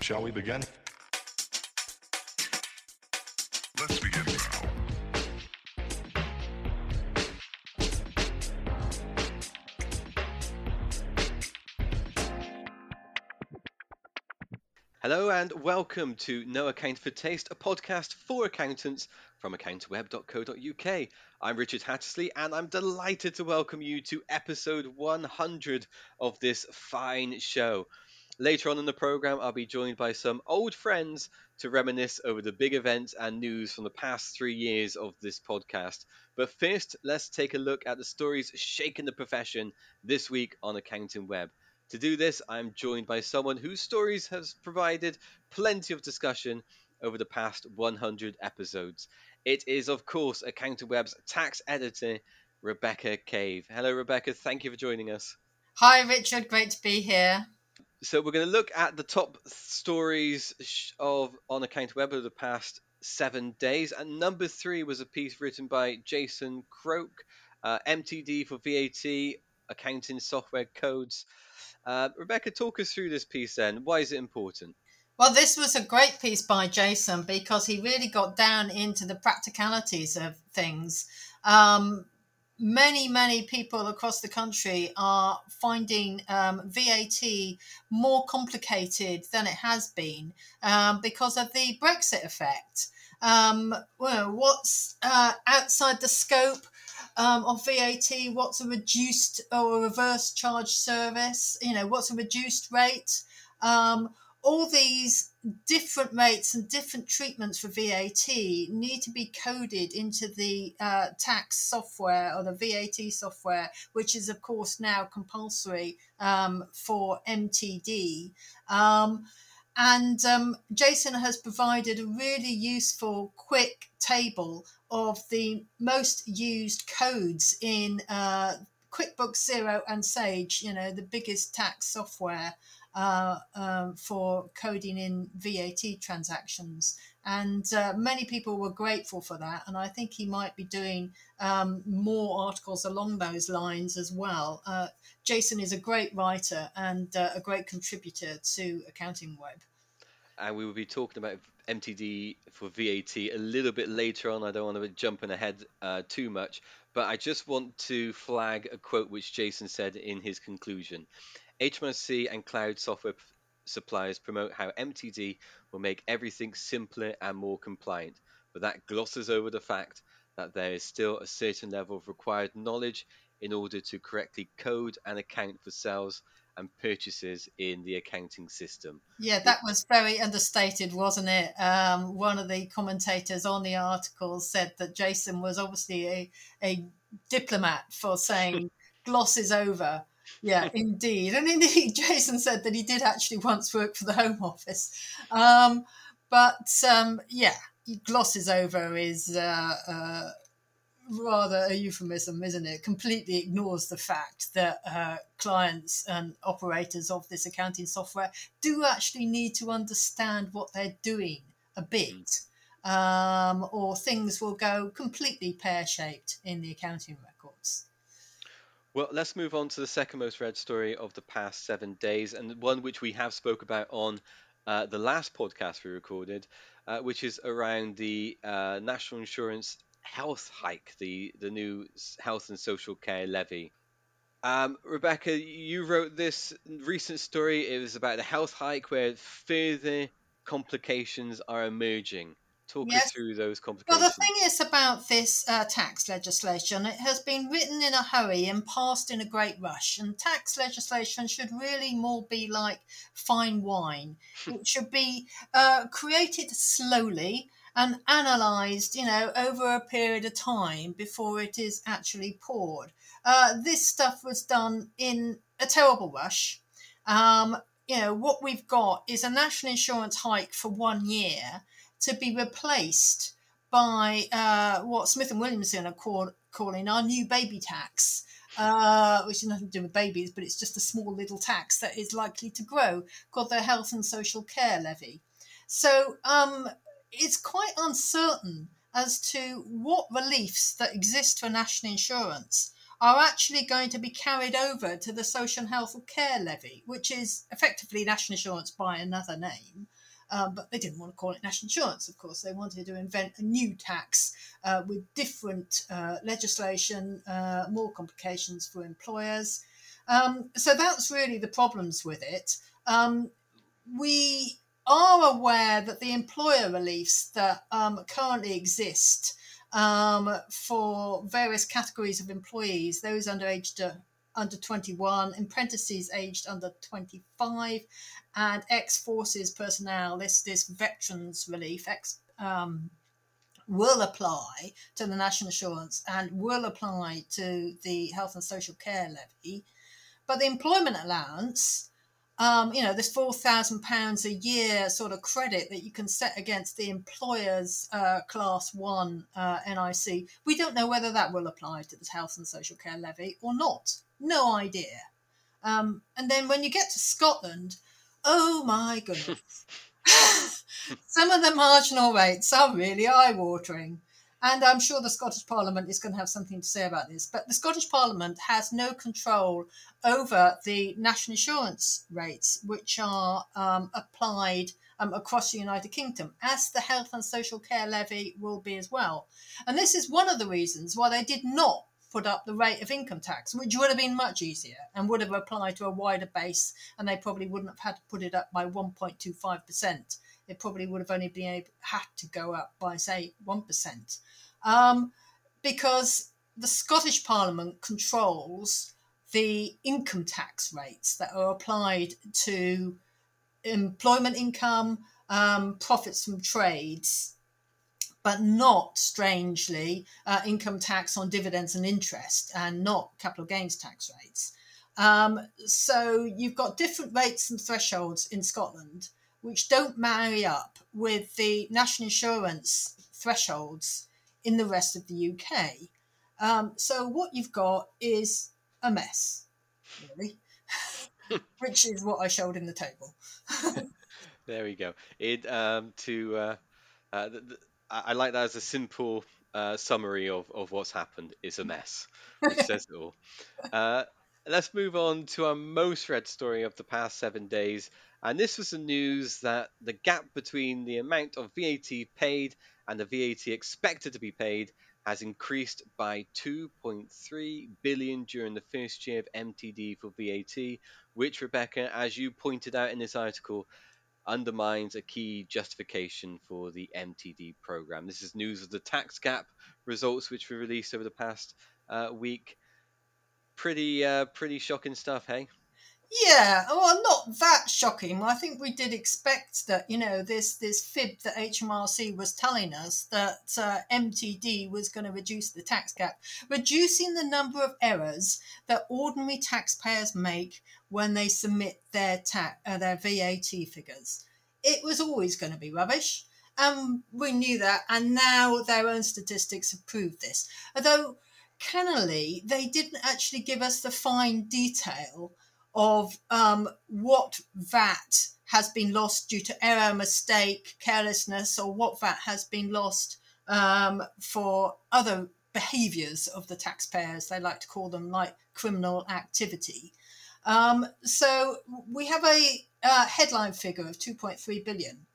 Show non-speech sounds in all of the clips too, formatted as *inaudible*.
Shall we begin? Let's begin now. Hello and welcome to No Account for Taste, a podcast for accountants from accountingweb.co.uk. I'm Richard Hattersley and I'm delighted to welcome you to episode 100 of this fine show. Later on in the program, I'll be joined by some old friends to reminisce over the big events and news from the past three years of this podcast. But first, let's take a look at the stories shaking the profession this week on Accounting Web. To do this, I'm joined by someone whose stories has provided plenty of discussion over the past 100 episodes. It is, of course, Accounting Web's tax editor, Rebecca Cave. Hello, Rebecca. Thank you for joining us. Hi, Richard. Great to be here. So we're going to look at the top stories of on Accounting Web of the past seven days, and number three was a piece written by Jason Croke, uh, MTD for VAT, accounting software codes. Uh, Rebecca, talk us through this piece then. Why is it important? Well, this was a great piece by Jason because he really got down into the practicalities of things. Um, many, many people across the country are finding um, VAT more complicated than it has been um, because of the Brexit effect. Um, well, what's uh, outside the scope um, of VAT? What's a reduced or a reverse charge service? You know, what's a reduced rate? All these different rates and different treatments for VAT need to be coded into the uh, tax software or the VAT software, which is, of course, now compulsory um, for MTD. Um, and um, Jason has provided a really useful, quick table of the most used codes in uh, QuickBooks Xero and Sage, you know, the biggest tax software uh, um, for coding in VAT transactions. And uh, many people were grateful for that. And I think he might be doing um, more articles along those lines as well. Uh, Jason is a great writer and uh, a great contributor to Accounting Web. And we will be talking about MTD for VAT a little bit later on. I don't want to be jumping ahead uh, too much, but I just want to flag a quote which Jason said in his conclusion. HMRC and cloud software p- suppliers promote how MTD will make everything simpler and more compliant, but that glosses over the fact that there is still a certain level of required knowledge in order to correctly code and account for sales and purchases in the accounting system. Yeah, that was very understated, wasn't it? Um, one of the commentators on the article said that Jason was obviously a, a diplomat for saying *laughs* glosses over. Yeah, *laughs* indeed. And indeed, *laughs* Jason said that he did actually once work for the Home Office. Um, but um, yeah, glosses over is uh, uh, rather a euphemism, isn't it? Completely ignores the fact that uh, clients and operators of this accounting software do actually need to understand what they're doing a bit, um, or things will go completely pear shaped in the accounting records. Well, let's move on to the second most read story of the past seven days, and one which we have spoke about on uh, the last podcast we recorded, uh, which is around the uh, national insurance health hike, the the new health and social care levy. Um, Rebecca, you wrote this recent story. It was about the health hike where further complications are emerging. Talk us Yes. through those Well, the thing is about this uh, tax legislation, it has been written in a hurry and passed in a great rush. And tax legislation should really more be like fine wine. *laughs* it should be uh, created slowly and analysed, you know, over a period of time before it is actually poured. Uh, this stuff was done in a terrible rush. Um, you know, what we've got is a national insurance hike for one year to be replaced by uh, what Smith and Williamson are call, calling our new baby tax, uh, which has nothing to do with babies, but it's just a small little tax that is likely to grow, called the Health and Social Care Levy. So um, it's quite uncertain as to what reliefs that exist for national insurance are actually going to be carried over to the social and health care levy, which is effectively national insurance by another name. Um, but they didn't want to call it national insurance, of course. They wanted to invent a new tax uh, with different uh, legislation, uh, more complications for employers. Um, so that's really the problems with it. Um, we are aware that the employer reliefs that um, currently exist um, for various categories of employees, those under aged uh, under 21, apprentices aged under 25, and ex forces personnel. This this veterans relief ex, um, will apply to the national insurance and will apply to the health and social care levy, but the employment allowance um, you know, this four thousand pounds a year sort of credit that you can set against the employer's uh, class one uh, NIC. We don't know whether that will apply to the health and social care levy or not. No idea. Um, and then when you get to Scotland, oh my goodness, *laughs* *laughs* some of the marginal rates are really eye-watering. And I'm sure the Scottish Parliament is going to have something to say about this. But the Scottish Parliament has no control over the national insurance rates, which are um, applied um, across the United Kingdom, as the health and social care levy will be as well. And this is one of the reasons why they did not put up the rate of income tax, which would have been much easier and would have applied to a wider base, and they probably wouldn't have had to put it up by 1.25% it probably would have only been able, had to go up by say one percent, um, because the Scottish Parliament controls the income tax rates that are applied to employment income, um, profits from trades, but not, strangely, uh, income tax on dividends and interest, and not capital gains tax rates. Um, so you've got different rates and thresholds in Scotland which don't marry up with the national insurance thresholds in the rest of the UK. Um, so what you've got is a mess, really, *laughs* which is what I showed in the table. *laughs* there we go. It um, to uh, uh, the, the, I like that as a simple uh, summary of, of what's happened. It's a mess, which *laughs* says it all. Uh, let's move on to our most read story of the past seven days, and this was the news that the gap between the amount of VAT paid and the VAT expected to be paid has increased by 2.3 billion during the first year of MTD for VAT, which Rebecca, as you pointed out in this article, undermines a key justification for the MTD program. This is news of the tax gap results which were released over the past uh, week. Pretty, uh, pretty shocking stuff, hey? Yeah, well, not that shocking. I think we did expect that, you know, this this fib that HMRC was telling us that uh, MTD was going to reduce the tax gap, reducing the number of errors that ordinary taxpayers make when they submit their ta- uh, their VAT figures. It was always going to be rubbish, and we knew that. And now their own statistics have proved this. Although, cannily, they didn't actually give us the fine detail of um, what VAT has been lost due to error, mistake, carelessness, or what VAT has been lost um, for other behaviours of the taxpayers. They like to call them like criminal activity. Um, so we have a uh, headline figure of 2.3 billion.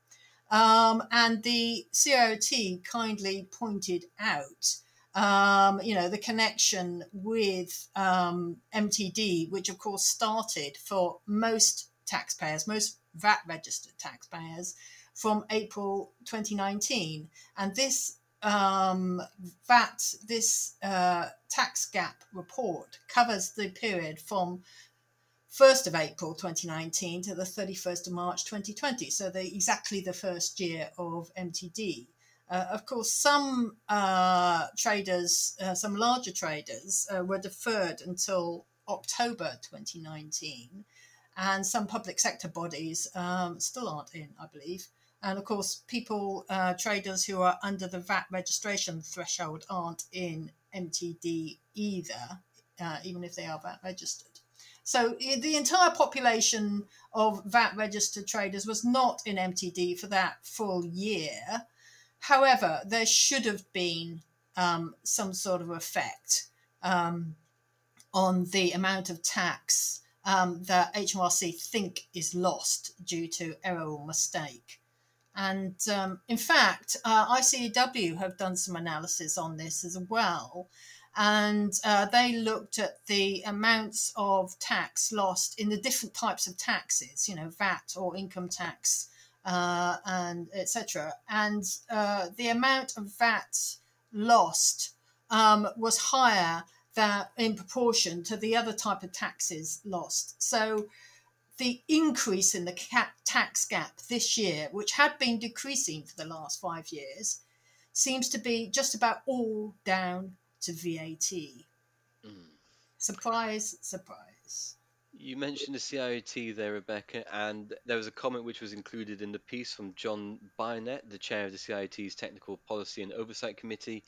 Um, and the CIOT kindly pointed out um, you know, the connection with um, MTD, which of course started for most taxpayers, most VAT registered taxpayers from April 2019. And this um, VAT, this uh, tax gap report covers the period from 1st of April 2019 to the 31st of March 2020. So the, exactly the first year of MTD. Uh, of course, some uh, traders, uh, some larger traders, uh, were deferred until October 2019, and some public sector bodies um, still aren't in, I believe. And of course, people, uh, traders who are under the VAT registration threshold aren't in MTD either, uh, even if they are VAT registered. So the entire population of VAT registered traders was not in MTD for that full year. However, there should have been um, some sort of effect. Um, on the amount of tax um, that HMRC think is lost due to error or mistake. And um, in fact, uh, ICAEW have done some analysis on this as well. And uh, they looked at the amounts of tax lost in the different types of taxes, you know, VAT or income tax, uh, and etc. And uh, the amount of VAT lost um, was higher than in proportion to the other type of taxes lost. So the increase in the tax gap this year, which had been decreasing for the last five years, seems to be just about all down to VAT. Mm. Surprise, surprise. You mentioned the CIOT there, Rebecca, and there was a comment which was included in the piece from John Barnett, the chair of the CIOT's Technical Policy and Oversight Committee.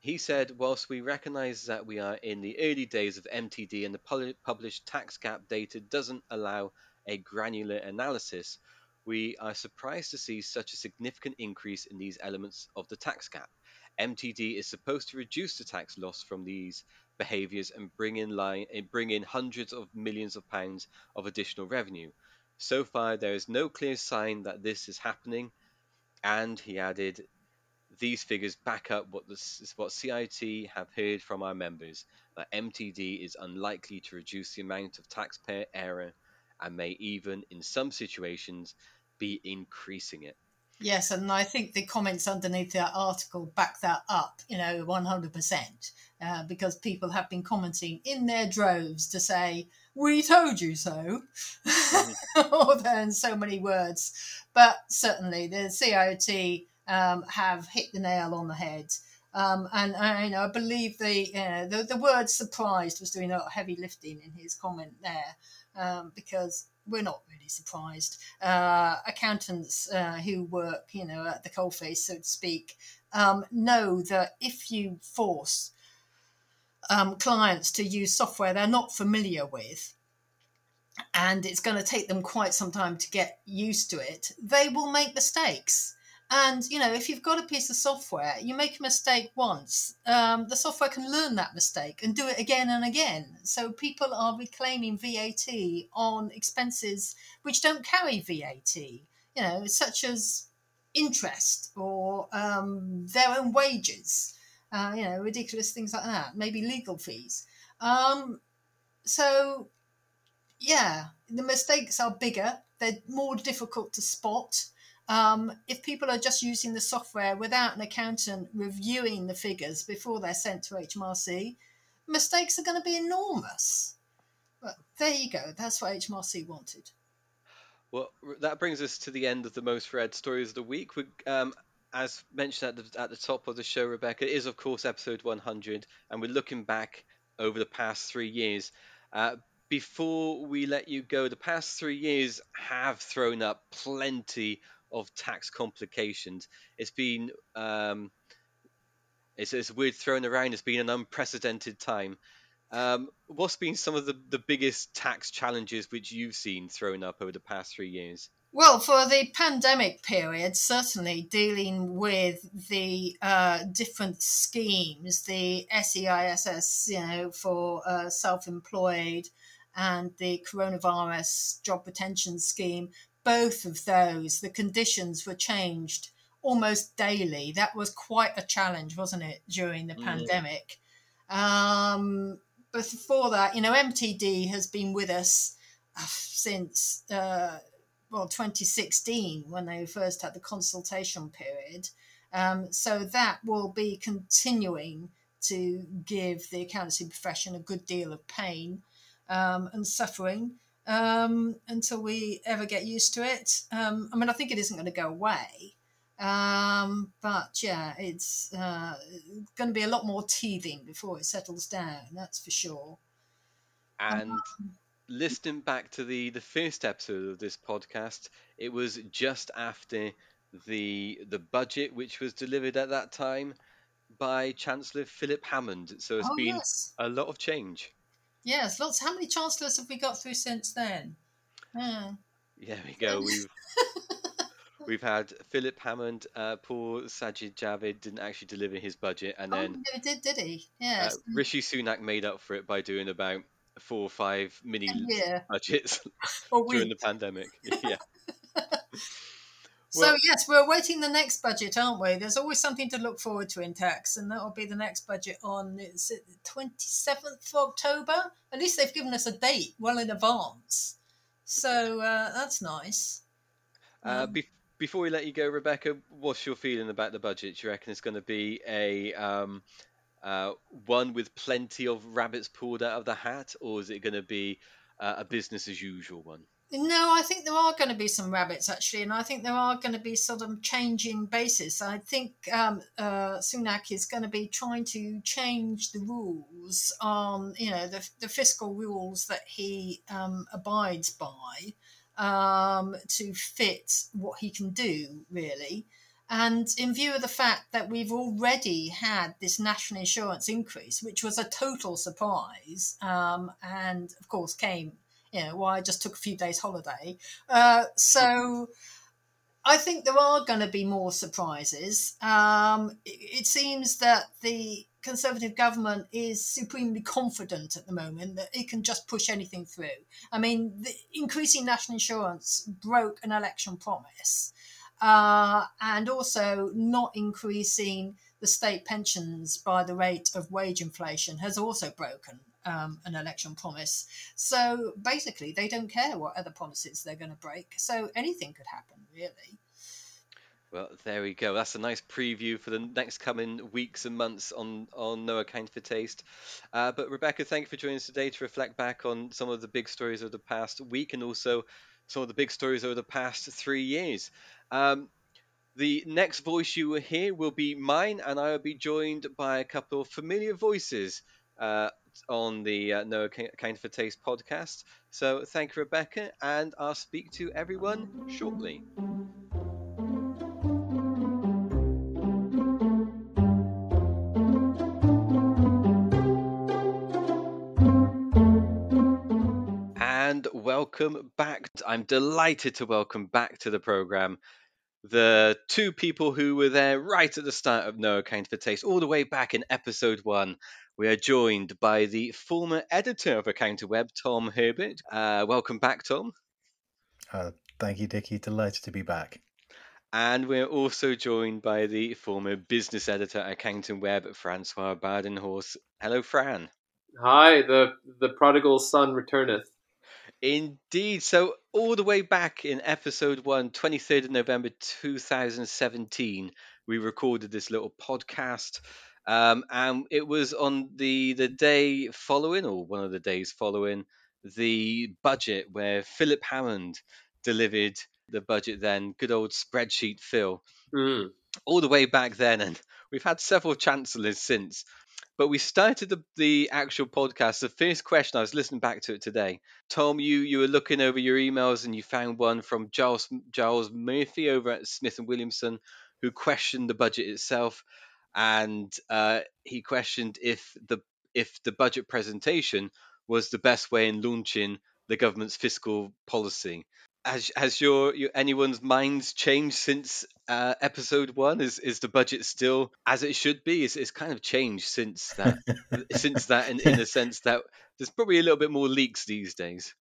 He said, whilst we recognise that we are in the early days of MTD and the published tax gap data doesn't allow a granular analysis, we are surprised to see such a significant increase in these elements of the tax gap. MTD is supposed to reduce the tax loss from these behaviours and bring in line eh, bring in hundreds of millions of pounds of additional revenue. So far, there is no clear sign that this is happening, and he added, these figures back up what this what CIOT have heard from our members that MTD is unlikely to reduce the amount of taxpayer error and may even, in some situations, be increasing it. Yes, and I think the comments underneath that article back that up, you know, 100%, uh, because people have been commenting in their droves to say, we told you so, *laughs* more than so many words. But certainly the CIOT um, have hit the nail on the head. Um, and I, you know, I believe the, uh, the the word surprised was doing a lot of heavy lifting in his comment there um, because we're not really surprised. Uh, accountants uh, who work, you know, at the coalface, so to speak, um, know that if you force um, clients to use software they're not familiar with, and it's going to take them quite some time to get used to it, they will make mistakes. And you know, if you've got a piece of software, you make a mistake once, um, the software can learn that mistake and do it again and again. So people are reclaiming VAT on expenses which don't carry VAT. You know, such as interest or um, their own wages. Uh, you know, ridiculous things like that. Maybe legal fees. Um, so, yeah, the mistakes are bigger. They're more difficult to spot um, if people are just using the software without an accountant reviewing the figures before they're sent to HMRC, mistakes are going to be enormous. But there you go. That's what HMRC wanted. Well, that brings us to the end of the most read stories of the week. We, um, as mentioned at the, at the top of the show, Rebecca, is of course episode 100, and we're looking back over the past three years. Uh, before we let you go, the past three years have thrown up plenty of tax complications. It's been um, it's, it's weird thrown around. It's been an unprecedented time. Um, what's been some of the, the biggest tax challenges which you've seen thrown up over the past three years? Well, for the pandemic period, certainly dealing with the uh, different schemes, the SEISS, you know, for uh, self-employed, and the coronavirus job retention scheme, both of those, the conditions were changed almost daily. That was quite a challenge, wasn't it, during the mm. pandemic? Um, but before that, you know, MTD has been with us uh, since uh, well 2016 when they first had the consultation period. Um, so that will be continuing to give the accountancy profession a good deal of pain um, and suffering um, until we ever get used to it. Um, I mean, I think it isn't going to go away. Um, but yeah, it's uh, going to be a lot more teething before it settles down. That's for sure. And listening back to the the first episode of this podcast, it was just after the the budget which was delivered at that time by Chancellor Philip Hammond. So it's oh, been yes. a lot of change. Yes, lots. How many chancellors have we got through since then? Yeah. There we go. We've *laughs* We've had Philip Hammond, uh, poor Sajid Javid didn't actually deliver his budget, and then oh, he did, did he? uh, Rishi Sunak made up for it by doing about four or five mini budgets *laughs* during the pandemic. *laughs* yeah. So Well- yes, we're awaiting the next budget, aren't we? There's always something to look forward to in tax, and that will be the next budget on is it the 27th of October. At least they've given us a date well in advance, so uh, that's nice. Uh, Um, be- before we let you go, Rebecca, what's your feeling about the budget? Do you reckon it's going to be a um, uh, one with plenty of rabbits pulled out of the hat, or is it going to be uh, a business as usual one? No, I think there are going to be some rabbits actually, and I think there are going to be sort of changing basis. I think um, uh, Sunak is going to be trying to change the rules on, you know, the, the fiscal rules that he um, abides by um, to fit what he can do, really. And in view of the fact that we've already had this national insurance increase, which was a total surprise, um, and of course came know, well, I just took a few days holiday. Uh, so I think there are going to be more surprises. Um, it, it seems that the Conservative government is supremely confident at the moment that it can just push anything through. I mean, increasing national insurance broke an election promise. Uh, and also not increasing the state pensions by the rate of wage inflation has also broken um, an election promise. So basically, they don't care what other promises they're going to break. So anything could happen, really. Well, there we go. That's a nice preview for the next coming weeks and months on on No Account for Taste. Uh, but Rebecca, thank you for joining us today to reflect back on some of the big stories of the past week and also some of the big stories over the past three years. Um, the next voice you will hear will be mine, and I will be joined by a couple of familiar voices uh, on the uh, No Account for Taste podcast. So thank you, Rebecca, and I'll speak to everyone shortly. And welcome back. I'm delighted to welcome back to the program the two people who were there right at the start of No Account for Taste, all the way back in episode one. We are joined by the former editor of Accounting Web, Tom Herbert. Uh, welcome back, Tom. Uh, thank you, Dickie. Delighted to be back. And we're also joined by the former business editor at Accounting Web, Francois Badenhorst. Hello, Fran. Hi, the the prodigal son returneth. Indeed. So, all the way back in episode one, 23rd of November 2017, we recorded this little podcast. Um, and it was on the, the day following, or one of the days following, the budget where Philip Hammond delivered the budget then. Good old spreadsheet Phil. Mm. All the way back then. And we've had several chancellors since. But we started the, the actual podcast. The first question, I was listening back to it today. Tom, you, you were looking over your emails and you found one from Giles, Giles Murphy over at Smith and Williamson who questioned the budget itself. And uh, he questioned if the if the budget presentation was the best way in launching the government's fiscal policy. Has, has your, your anyone's minds changed since uh, episode one? Is is the budget still as it should be? It's, it's kind of changed since that *laughs* since that in, in the sense that there's probably a little bit more leaks these days.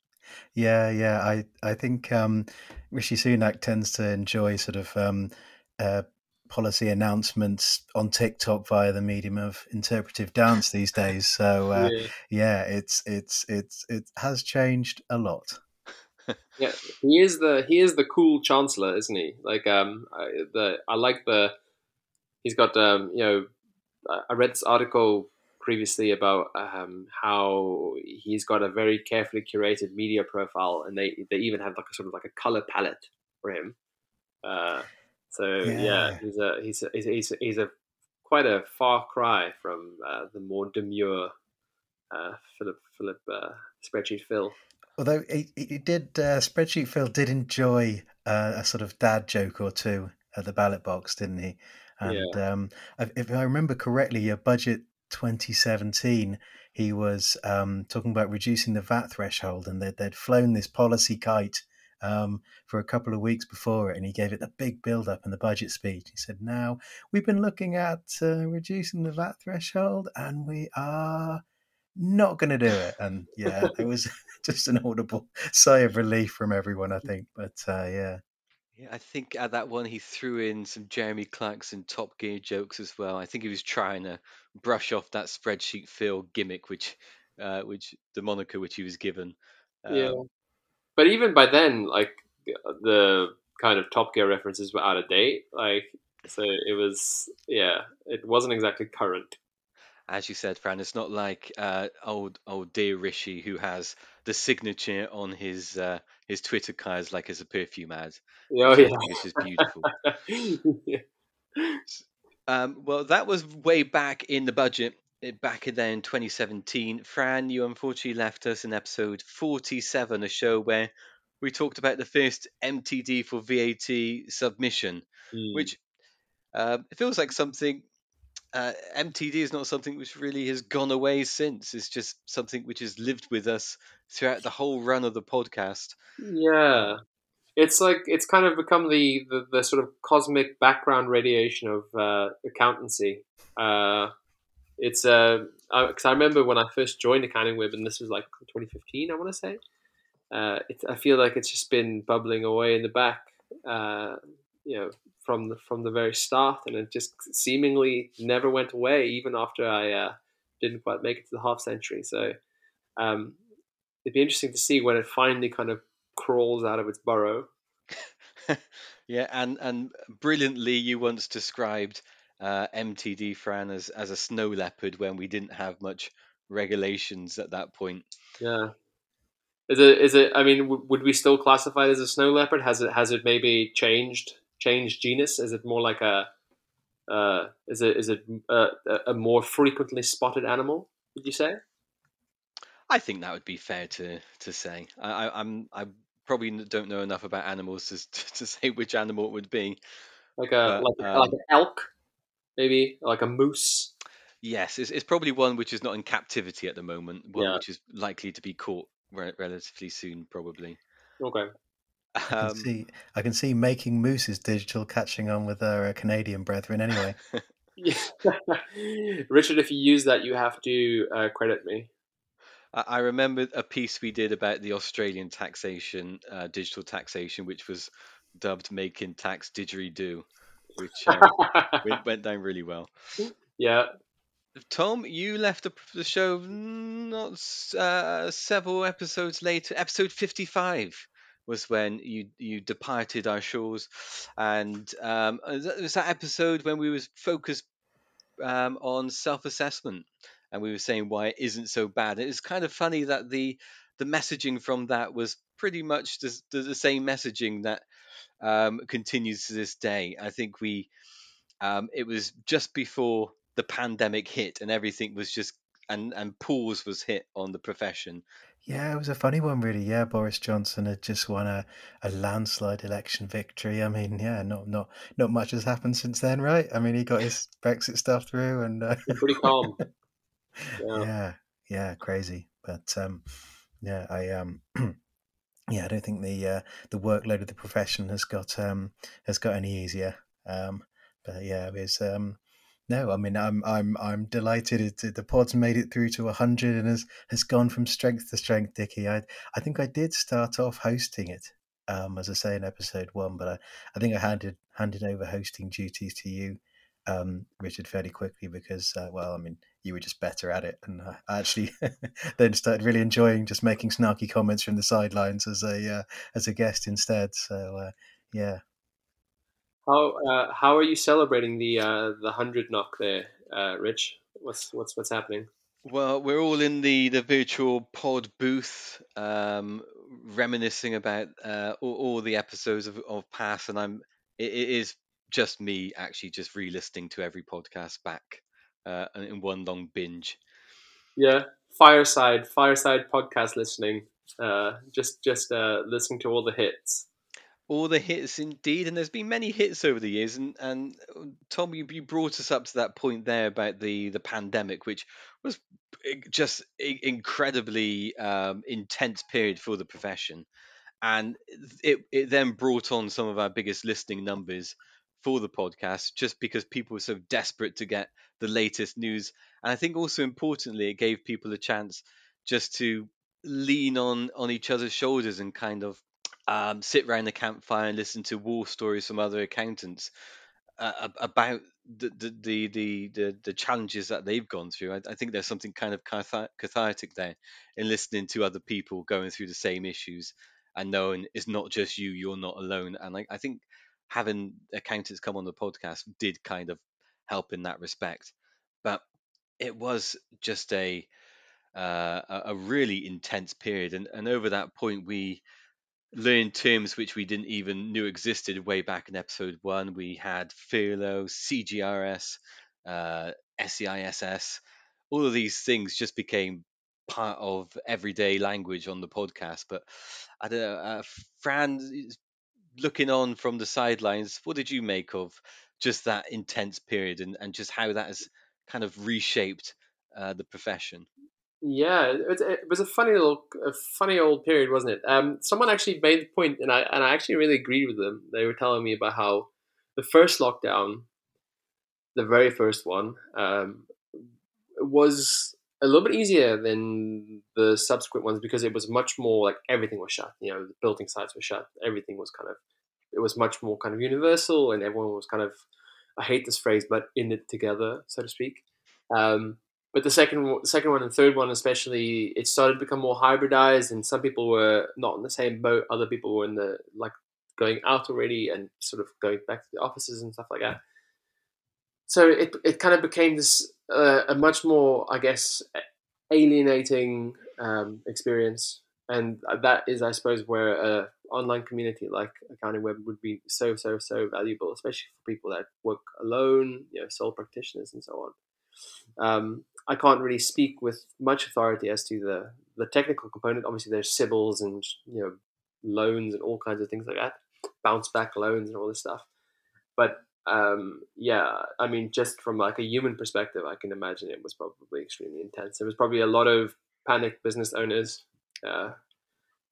Yeah, yeah. I I think um, Rishi Sunak tends to enjoy sort of um, uh, policy announcements on TikTok via the medium of interpretive dance these days. So *laughs* uh, yeah. yeah, it's it's it's it has changed a lot. *laughs* yeah, he is the he is the cool chancellor, isn't he? Like, um, I, the I like the he's got um, you know, I- I read this article previously about um, how he's got a very carefully curated media profile, and they they even have like a sort of like a color palette for him. Uh, so yeah, Yeah. he's a he's a, he's a, he's a, quite a far cry from uh, the more demure uh, Philip Philip uh, spreadsheet Phil. Although he, he did, uh, spreadsheet Phil did enjoy uh, a sort of dad joke or two at the ballot box, didn't he? And um, if- if I remember correctly, your budget 2017, he was um, talking about reducing the VAT threshold, and they'd, they'd flown this policy kite um, for a couple of weeks before it, and he gave it the big build up in the budget speech. He said, "Now we've been looking at uh, reducing the VAT threshold, and we are." Not going to do it, and yeah, it was *laughs* *laughs* just an audible sigh of relief from everyone, I think. But uh, yeah, Yeah, I think at that one he threw in some Jeremy Clarkson Top Gear jokes as well. I think he was trying to brush off that spreadsheet Phil gimmick, which, uh, which the moniker which he was given. Yeah. But even by then, like the kind of Top Gear references were out of date. Like, so it was, yeah, it wasn't exactly current. as you said, Fran, it's not like uh, old old dear Rishi who has the signature on his uh, his Twitter cards like it's a perfume ad. Oh yeah. think is beautiful. *laughs* yeah. Um, well, that was way back in the budget, back in then in 2017. Fran, you unfortunately left us in episode 47, a show where we talked about the first MTD for VAT submission, Mm. which uh, it feels like something. Uh, MTD is not something which really has gone away since. It's just something which has lived with us throughout the whole run of the podcast. Yeah, it's like it's kind of become the the, the sort of cosmic background radiation of uh, accountancy. It's uh, because I remember when I first joined Accounting Web, and this was like 2015, I want to say. Uh, it, I feel like it's just been bubbling away in the back, uh, you know, from the from the very start, and it just seemingly never went away, even after I uh, didn't quite make it to the half century. So. Um, it'd be interesting to see when it finally kind of crawls out of its burrow. *laughs* yeah, and and brilliantly, you once described uh, MTD Fran as as a snow leopard when we didn't have much regulations at that point. Yeah. Is it? Is it? I mean, w- would we still classify it as a snow leopard? Has it? Has it maybe changed? Changed genus? Is it more like a? Uh, is it? Is it uh, a, a more frequently spotted animal? Would you say? I think that would be fair to to say. I, I, I'm I probably don't know enough about animals to *laughs* to say which animal it would be. Like a But, like like um, an elk, maybe like a moose. Yes, it's, it's probably one which is not in captivity at the moment. One Yeah. which is likely to be caught re- relatively soon, probably. Okay. *laughs* I can Um, see I can see making mooses digital catching on with our uh, Canadian brethren. Anyway, *laughs* *laughs* Richard, if you use that, you have to uh, credit me. I I remember a piece we did about the Australian taxation, uh, digital taxation, which was dubbed "Making Tax Didgeridoo," which um, *laughs* went, down really well. yeah. Tom, you left the, the show not uh, several episodes later. Episode fifty-five was when you you departed our shores, and um, it was that- it was that episode when we was focused um, on self-assessment, and we were saying why it isn't so bad. It was kind of funny that the the messaging from that was pretty much the, the same messaging that um, continues to this day. I think we um, it was just before the pandemic hit, and everything was just and and pause was hit on the profession. yeah, it was a funny one, really. Yeah, Boris Johnson had just won a, a landslide election victory. I mean, yeah, not not not much has happened since then, right? I mean, he got his *laughs* Brexit stuff through, and uh, Pretty calm. *laughs* Yeah. yeah, yeah, crazy. But um, yeah, I um, *clears throat* yeah, I don't think the uh, the workload of the profession has got um has got any easier. Um, but yeah, it's um. No, I mean I'm I'm I'm delighted the pod's made it through to hundred and has has gone from strength to strength, Dickie. I I think I did start off hosting it, um, as I say in episode one, but I, I think I handed handed over hosting duties to you, um, Richard, fairly quickly because uh, well, I mean you were just better at it, and I actually *laughs* then started really enjoying just making snarky comments from the sidelines as a uh, as a guest instead. So uh, yeah, How uh, how are you celebrating the uh, the hundred knock there, uh, Rich? What's what's what's happening? Well, we're all in the the virtual pod booth, um, reminiscing about uh, all, all the episodes of, of past, and I'm it, it is just me actually just re-listening to every podcast back uh, in one long binge. Yeah, fireside fireside podcast listening. Uh, just just uh, listening to all the hits. All the hits indeed, and there's been many hits over the years. And and uh, Tom, you, you brought us up to that point there about the the pandemic, which was just incredibly um, intense period for the profession. and it it then brought on some of our biggest listening numbers for the podcast just because people were so desperate to get the latest news and i think also importantly it gave people a chance just to lean on on each other's shoulders and kind of um, sit around the campfire and listen to war stories from other accountants uh, about the the, the the the challenges that they've gone through. I, I think there's something kind of cathar- cathartic there in listening to other people going through the same issues and knowing it's not just you, you're not alone. And I, I think having accountants come on the podcast did kind of help in that respect. But it was just a uh, a really intense period, and and over that point we learned terms which we didn't even knew existed way back in episode one. We had Furlough, CJRS, uh, SEISS. All of these things just became part of everyday language on the podcast. But I don't know, uh, Fran, looking on from the sidelines, what did you make of just that intense period and, and just how that has kind of reshaped uh, the profession? Yeah, it, it was a funny little, a funny old period, wasn't it? Um, someone actually made the point, and I and I actually really agreed with them. They were telling me about how the first lockdown, the very first one, um, was a little bit easier than the subsequent ones because it was much more like everything was shut. You know, the building sites were shut. Everything was kind of, it was much more kind of universal, and everyone was kind of, I hate this phrase, but in it together, so to speak. Um, but the second second one and third one especially it started to become more hybridized and some people were not in the same boat other people were in the like going out already and sort of going back to the offices and stuff like that so it, it kind of became this uh, a much more i guess alienating um, experience and that is i suppose where a online community like accounting web would be so so so valuable especially for people that work alone you know sole practitioners and so on um, I can't really speak with much authority as to the, the technical component. Obviously, there's CBILS and you know loans and all kinds of things like that, bounce back loans and all this stuff. But um, yeah, I mean, just from like a human perspective, I can imagine it was probably extremely intense. There was probably a lot of panicked business owners, uh,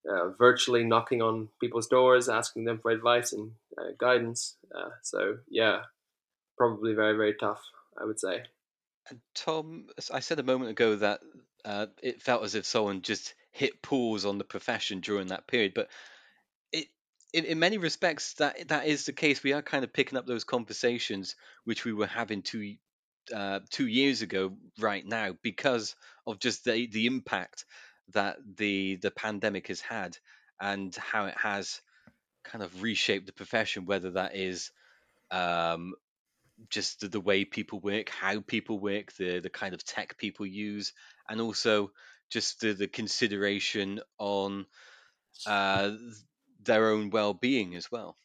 uh, virtually knocking on people's doors, asking them for advice and uh, guidance. Uh, so yeah, probably very very tough, I would say. And Tom, I said a moment ago that uh, it felt as if someone just hit pause on the profession during that period, but in, in many respects, that that is the case. We are kind of picking up those conversations which we were having two uh, two years ago, right now, because of just the the impact that the the pandemic has had and how it has kind of reshaped the profession, whether that is um, just the, the way people work, how people work, the the kind of tech people use, and also just the, the consideration on uh, their own well-being as well.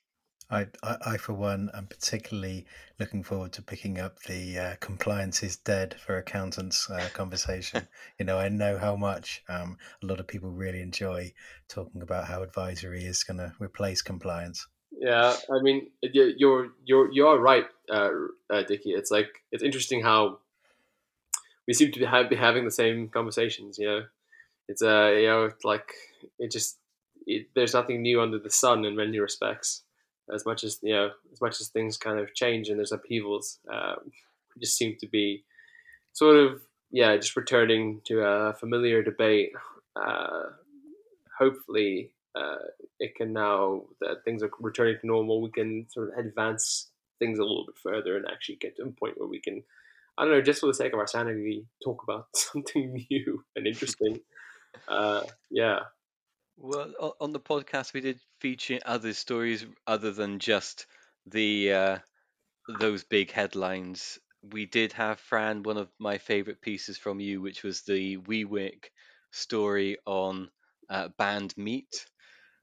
I, I, I, for one, am particularly looking forward to picking up the uh, compliance is dead for accountants uh, conversation. *laughs* you know, I know how much um, a lot of people really enjoy talking about how advisory is going to replace compliance. Yeah, I mean, you're you're you are right, uh, uh, Dickie. It's like it's interesting how we seem to be, have, be having the same conversations. You know, it's uh, you know, like it just it, there's nothing new under the sun in many respects. As much as you know, as much as things kind of change and there's upheavals, we just seem to be sort of yeah, just returning to a familiar debate. Uh, hopefully, uh, it can now that things are returning to normal, we can sort of advance things a little bit further and actually get to a point where we can, I don't know, just for the sake of our sanity, talk about *laughs* something new and interesting. uh, yeah. Well, on the podcast, we did feature other stories other than just the uh, those big headlines. We did have Fran, one of my favorite pieces from you, which was the WeWork story on uh, banned meat.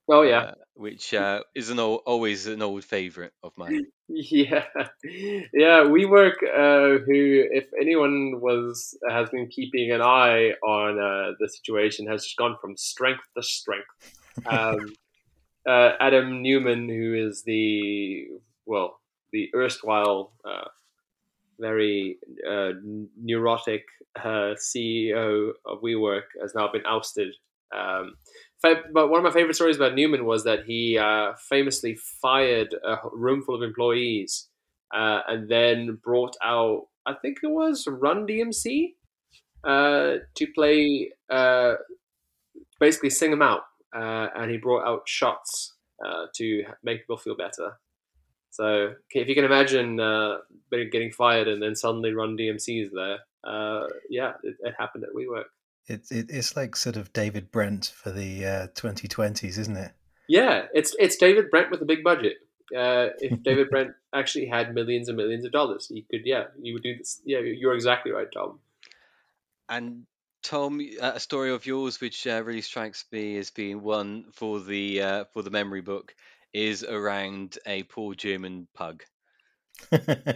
Oh yeah, uh, which uh, is an old, always an old favorite of mine. *laughs* Yeah, yeah. WeWork. Uh, who, if anyone was has been keeping an eye on uh, the situation, has just gone from strength to strength. Um, *laughs* uh, Adam Neumann, who is the well, the erstwhile uh, very uh, neurotic uh, CEO of WeWork, has now been ousted Um, but one of my favorite stories about Neumann was that he uh, famously fired a room full of employees uh, and then brought out, I think it was Run DMC, uh, to play, uh, basically sing them out. Uh, and he brought out shots uh, to make people feel better. So if you can imagine getting fired and then suddenly Run DMC is there, yeah, it, it happened at WeWork. It, it, it's like sort of David Brent for the uh, 2020s, isn't it? Yeah, it's it's David Brent with a big budget. Uh, if *laughs* David Brent actually had millions and millions of dollars, he could, yeah, he would do this. Yeah, you're exactly right, Tom. And Tom, uh, a story of yours which uh, really strikes me as being one for the uh, for the memory book is around a poor German pug. *laughs* yeah,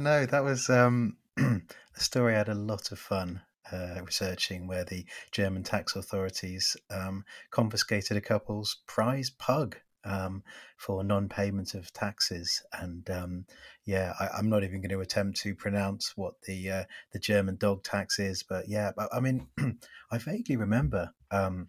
no, that was um, *clears throat* a story I had a lot of fun uh, researching where the German tax authorities um, confiscated a couple's prize pug um, for non-payment of taxes. And um, yeah, I, am not even going to attempt to pronounce what the uh, the German dog tax is, but yeah, I mean, *clears throat* I vaguely remember um,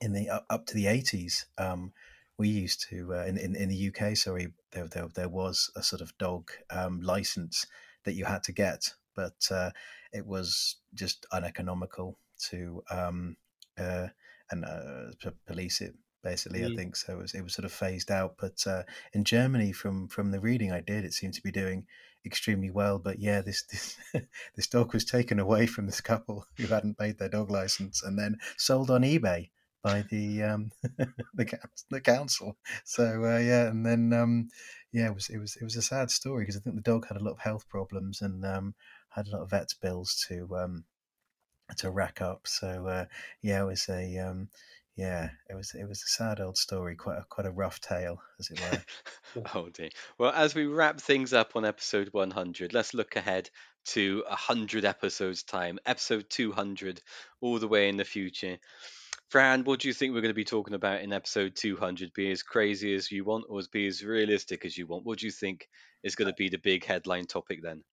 in the up to the 80s. Um, we used to uh, in, in, in the UK. Sorry, there, there there was a sort of dog um, license that you had to get, but uh, it was just uneconomical to um, uh, and uh, to police it. Basically, mm. I think so. It was, it was sort of phased out. But uh, in Germany, from from the reading I did, it seemed to be doing extremely well. But yeah, this *laughs* this, this dog was taken away from this couple who hadn't paid their dog license and then sold on eBay by the um, *laughs* the, the council. So uh, yeah, and then um, yeah, it was it was it was a sad story because I think the dog had a lot of health problems and um, had a lot of vet's bills to um, to rack up. So uh, yeah, it was a um, yeah, it was it was a sad old story, quite a quite a rough tale, as it were. *laughs* oh dear. Well, as we wrap things up on episode 100, let's look ahead to 100 episodes time, episode 200, all the way in the future. Fran, what do you think we're going to be talking about in episode 200? Be as crazy as you want or be as realistic as you want? What do you think is going to be the big headline topic then?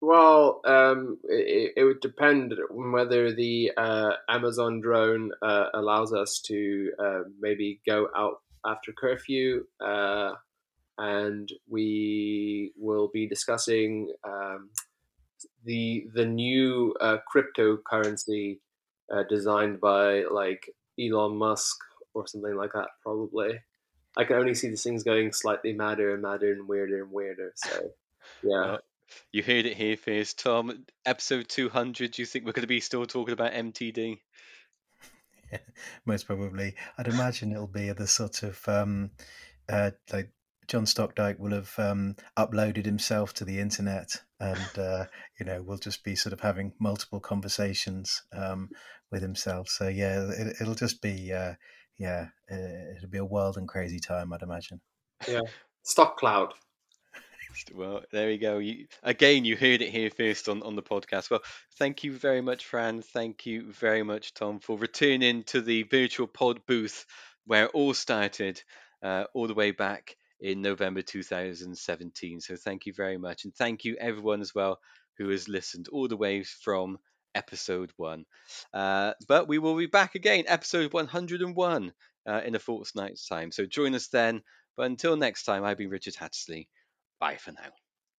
Well, um, it, it, would depend on whether the uh, Amazon drone uh, allows us to uh, maybe go out after curfew, uh, and we will be discussing um, the the new uh, cryptocurrency uh, designed by like Elon Musk or something like that, probably. I can only see these things going slightly madder and madder and weirder and weirder. So, *laughs* yeah. You heard it here first, Tom. Episode 200, do you think we're going to be still talking about MTD? Yeah, *laughs* most probably. I'd imagine it'll be the sort of um, uh, like John Stokdyke will have um, uploaded himself to the internet, and uh, you know we'll just be sort of having multiple conversations um, with himself. So yeah, it, will just be uh, yeah, it'll be a wild and crazy time, I'd imagine. Yeah, stock cloud. *laughs* Well, there we go. You, again, you heard it here first on, on the podcast. Well, thank you very much, Fran. Thank you very much, Tom, for returning to the virtual pod booth where it all started, uh, all the way back in November 2017. So thank you very much. And thank you, everyone, as well, who has listened all the way from episode one. Uh, but we will be back again, episode 101, uh, in a fortnight's time. So join us then. But until next time, I've been Richard Hattersley. Bye for now.